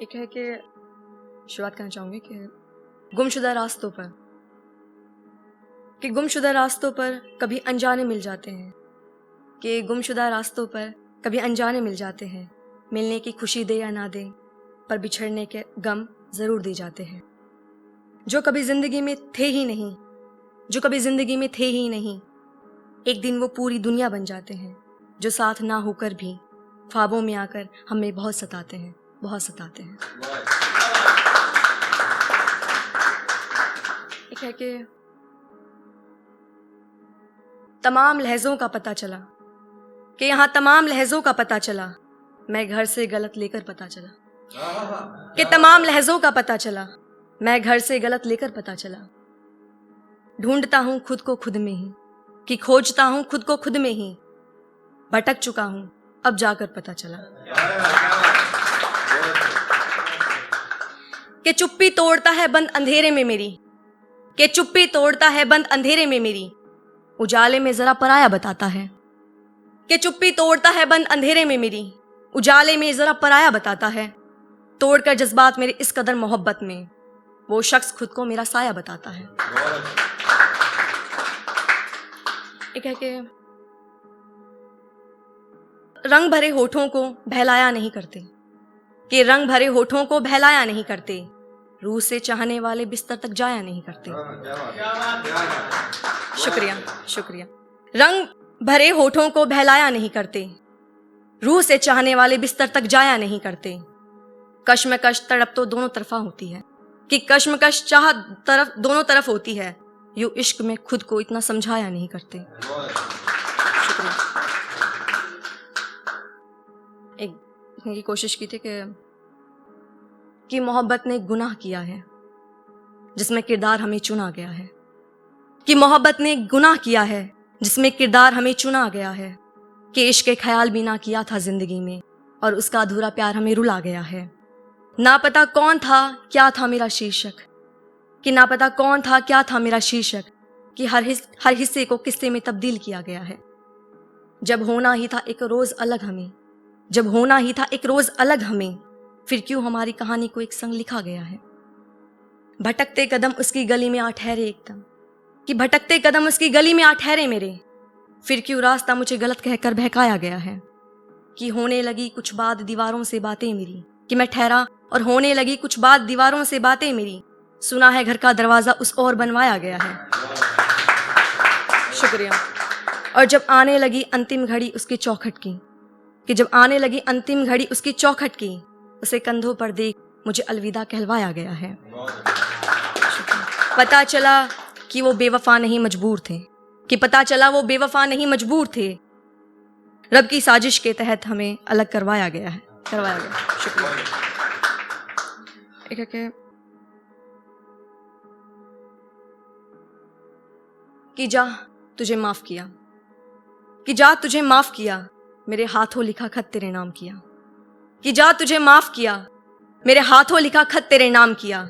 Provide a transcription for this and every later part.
एक है कि शुरुआत करना चाहूँगी कि गुमशुदा रास्तों पर, कि गुमशुदा रास्तों पर कभी अनजाने मिल जाते हैं, कि गुमशुदा रास्तों पर कभी अनजाने मिल जाते हैं, मिलने की खुशी दे या ना दे, पर बिछड़ने के गम ज़रूर दे जाते हैं। जो कभी ज़िंदगी में थे ही नहीं, जो कभी ज़िंदगी में थे ही नहीं, एक दिन वो पूरी दुनिया बन जाते हैं, जो साथ ना होकर भी ख्वाबों में आकर हमें बहुत सताते हैं। बहुत सताते हैं। एक है कि तमाम लहजों का पता चला कि यहाँ तमाम लहजों का पता चला, मैं घर से गलत लेकर पता चला। कि तमाम लहजों का पता चला, मैं घर से गलत लेकर पता चला। ढूंढता हूँ खुद को खुद में ही, कि खोजता हूँ खुद को खुद में ही, भटक चुका हूँ, अब जाकर पता चला। कि चुप्पी तोड़ता है बंद अंधेरे में मेरी। कि चुप्पी तोड़ता है बंद अंधेरे में मेरी। उजाले में जरा पराया बताता है। कि चुप्पी तोड़ता है बंद अंधेरे में मेरी। उजाले में जरा पराया बताता है। तोड़कर जज्बात मेरे इस कदर मोहब्बत में। वो शख्स खुद को मेरा साया बताता है। एक है कि रंग भरे होठों को बहलाया नहीं करते। कि रंग भरे होठों को बहलाया नहीं करते रूह से चाहने वाले बिस्तर तक जाया नहीं करते। शुक्रिया शुक्रिया। रंग भरे होठों को बहलाया नहीं करते रूह से चाहने वाले बिस्तर तक जाया नहीं करते। कश्मकश तड़प तो दोनों तरफा होती है। कि कश्मकश चाह तरफ़ दोनों तरफ़ होती है यू इश्क में खुद को इतना समझाया नहीं करते। एक की कोशिश की थी कि कि मोहब्बत ने गुनाह किया है जिसमें किरदार हमें चुना गया है। कि मोहब्बत ने गुनाह किया है जिसमें किरदार हमें चुना गया है कि इश्क के ख्याल भी ना किया था ज़िंदगी में और उसका अधूरा प्यार हमें रुला गया है। ना पता कौन था क्या था मेरा शीर्षक कि ना पता कौन था क्या था मेरा शीर्षक कि हर हिस, हर हिस्से को किस्से में तब्दील किया गया है। जब होना ही था एक रोज अलग हमें जब होना ही था, एक रोज अलग हमें। फिर क्यों हमारी कहानी को एक संग लिखा गया है? भटकते कदम उसकी गली में आ ठहरे एकदम। कि भटकते कदम उसकी गली में आ ठहरे मेरे। फिर क्यों रास्ता मुझे गलत कहकर बहकाया गया है? कि होने लगी कुछ बात दीवारों से बातें मेरी। कि मैं ठहरा और होने लगी कुछ बात दीवारों से बातें मेरी। सुना है घर का दरवाज़ा उस और बनवाया गया है। शुक्रिया। और जब आने लगी अंतिम घड़ी उसकी चौखट की कि जब आने लगी अंतिम घड़ी उसकी चौखट की, उसे कंधों पर देख मुझे अलविदा कहलवाया गया है। पता चला कि वो बेवफा नहीं मजबूर थे। कि पता चला वो बेवफा नहीं मजबूर थे। रब की साजिश के तहत हमें अलग करवाया गया है। करवाया गया। शुक्रिया। कि जा तुझे माफ़ किया। कि जा तुझे माफ़ किया। मेरे हाथों लिखा खत तेरे नाम किया। कि जा तुझे माफ़ किया। मेरे हाथों लिखा खत तेरे नाम किया।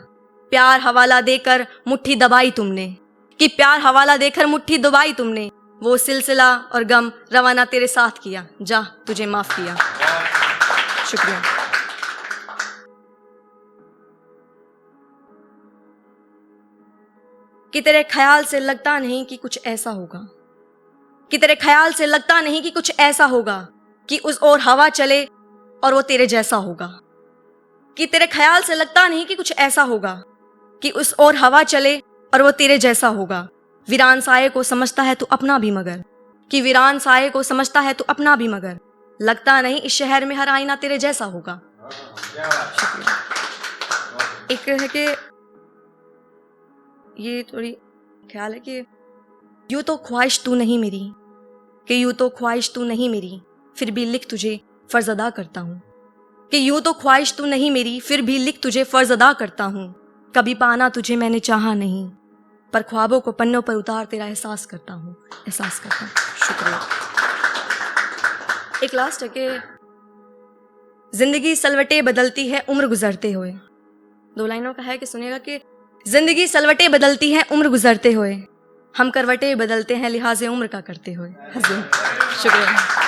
प्यार हवाला देकर मुट्ठी दबाई तुमने। कि प्यार हवाला देकर मुट्ठी दबाई तुमने। वो सिलसिला और गम रवाना तेरे साथ किया। जा, तुझे माफ़ किया। शुक्रिया। कि तेरे ख्याल से लगता नहीं कि कुछ ऐसा होगा। कि तेरे ख्याल से लगता नहीं कि कुछ ऐसा होगा, कि उस ओर हवा चले और वो तेरे जैसा होगा। कि तेरे ख्याल से लगता नहीं कि कुछ ऐसा होगा, कि उस ओर हवा चले और वो तेरे जैसा होगा। वीरान साये को समझता है तो अपना भी मगर। कि वीरान साये को समझता है तो अपना भी मगर। लगता नहीं इस शहर में हर आईना तेरे जैसा होगा। एक है कि ये थोड़ी ख्याल है कि यूँ तो ख्वाहिश तू नहीं मेरी। कि यूँ तो ख्वाहिश तू नहीं मेरी, फिर भी लिख तुझे फ़र्ज़ अदा करता हूँ। कि यूँ तो ख्वाहिश तू नहीं मेरी, फिर भी लिख तुझे फ़र्ज़ अदा करता हूँ। कभी पाना तुझे मैंने चाहा नहीं, पर ख्वाबों को पन्नों पर उतार तेरा एहसास करता हूँ। एहसास करता हूँ। शुक्रिया। एक लास्ट है कि ज़िंदगी सलवटे बदलती है उम्र गुजरते हुए। दो लाइनों का है कि सुनेगा कि ज़िंदगी सलवटे बदलती है उम्र गुजरते हुए। हम करवटे बदलते हैं लिहाज उम्र का करते हुए। शुक्रिया।